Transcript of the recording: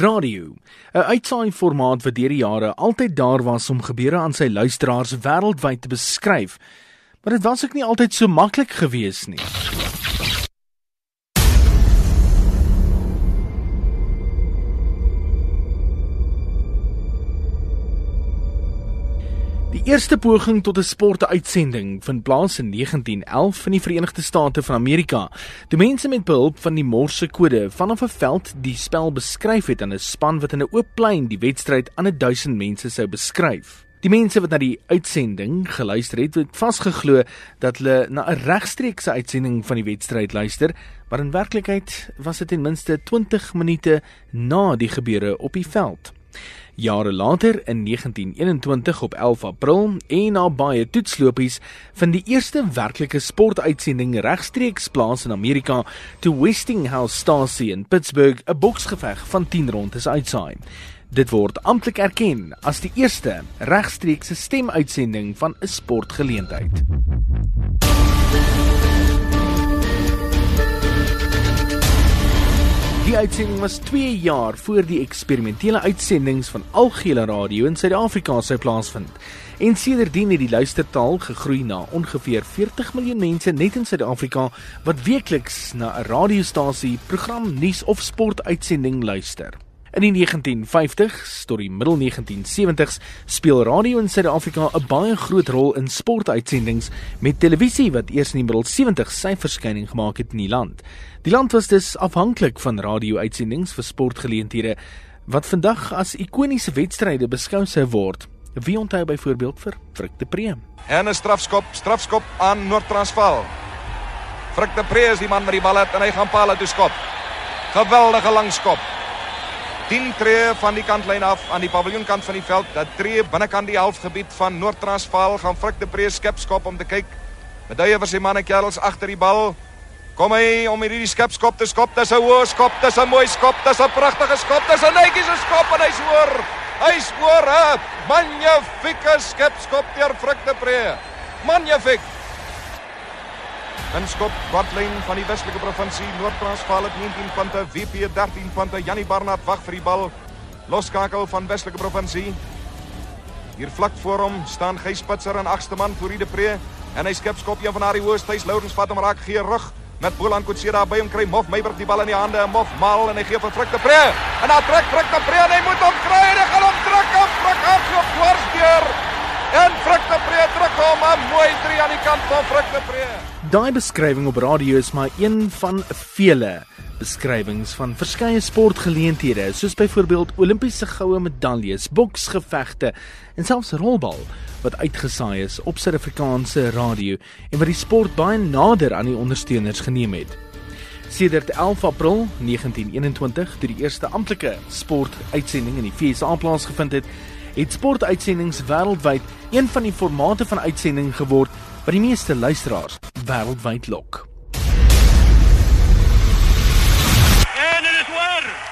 Radio, 'n uitsaai formaat wat deur die jare altyd daar was om gebeure aan sy luisteraars wêreldwyd te beskryf. Maar dit was ook nie altyd so maklik gewees nie. Die eerste poging tot 'n sportuitsending vind plaas in 1911 in die Verenigde State van Amerika. Die mense met behulp van die Morse-kode vanaf 'n veld die spel beskryf het aan 'n span wat in 'n oop plein die wedstryd aan 1000 mense sou beskryf. Die mense wat na die uitsending geluister het, het vasgeglo dat hulle na 'n regstreekse uitsending van die wedstryd luister, maar in werklikheid was dit ten minste 20 minute na die gebeure op die veld. Jare later in 1921 op 11 April en na baie toetslopies vind die eerste werklike sportuitsending regstreeks plaas in Amerika toe Westinghouse Stasie in Pittsburgh 'n boksgeveg van 10 rondes uitsaai. Dit word amptelik erken as die eerste regstreekse stemuitsending van 'n sportgeleentheid. Die uitsending was 2 jaar voor die eksperimentele uitsendings van algehele radio in Suid-Afrika sou plaasvind. En sedertdien het die luistertaal gegroei na ongeveer 40 miljoen mense net in Suid-Afrika wat weekliks na 'n radiostasie, program, nuus of sportuitsending luister. In die 1950s tot die middel 1970s speel radio in Suid-Afrika 'n baie groot rol in sportuitsendings met televisie wat eers in die middel 70s sy verskyning gemaak het in die land. Die land was dus afhanklik van radio-uitsendings vir sportgeleenthede wat vandag as ikoniese wedstryde beskou sou word. Wie onthou byvoorbeeld vir Frik de Pre? En 'n strafskop, strafskop aan Noord-Transvaal. Frik de Pre is die man met die bal het en hy gaan paal toe skop. Geweldige langskop. 10 tree van die kantlyn af aan die paviljoenkant van die veld. Dat tree binnekant die halfgebied van Noord-Transvaal gaan Frik de Pre skepskop om te kyk. Medaille vir sy manne kerels agter die bal. Kom hy om hierdie skepskop te skop. Dis 'n hoë skop, dis 'n mooi skop, dis 'n pragtige skop, dis 'n netjiese skop en hy's oor. Hy's oor. Magnifieke skepskop deur Frik de Pre. Magnifik. Inskop kwartlyn van die Weselike provinsie Noord-Transvaal het 19 punte, WP 13 punte. Jannie Barnard wag vir die bal. Loskakel van Weselike provinsie. Hier vlak voor hom staan Gys Spitzer en agste man voor die Pre en hy skep skop een van haar hoogsthuis Lourens vat hom raak gee rug met Bolan Kutse daar by hom kry Mof Meiberg die bal in die hande en Mof mal en hy gee vir Frik de Pre en dan trek Frik de Pre en hy moet hom kry en hy gaan hom trek en Frik af so dwarsdeur en Frik de Pre druk hom 'n mooi drie aan die kant van Frik de Pre Daai beskrywing op radio is maar een van vele beskrywings van verskeie sportgeleenthede soos byvoorbeeld Olimpiese goue medaljes, boksgevegte en selfs rolbal wat uitgesaai is op Suid-Afrikaanse radio en wat die sport baie nader aan die ondersteuners geneem het. Sedert 11 April 1921, toe die eerste amptelike sportuitsending in die VSA plaasgevind het, het sportuitsendings wêreldwyd een van die formate van uitsending geword wat die meeste luisteraars wêreldwyd lok. En dit is oor.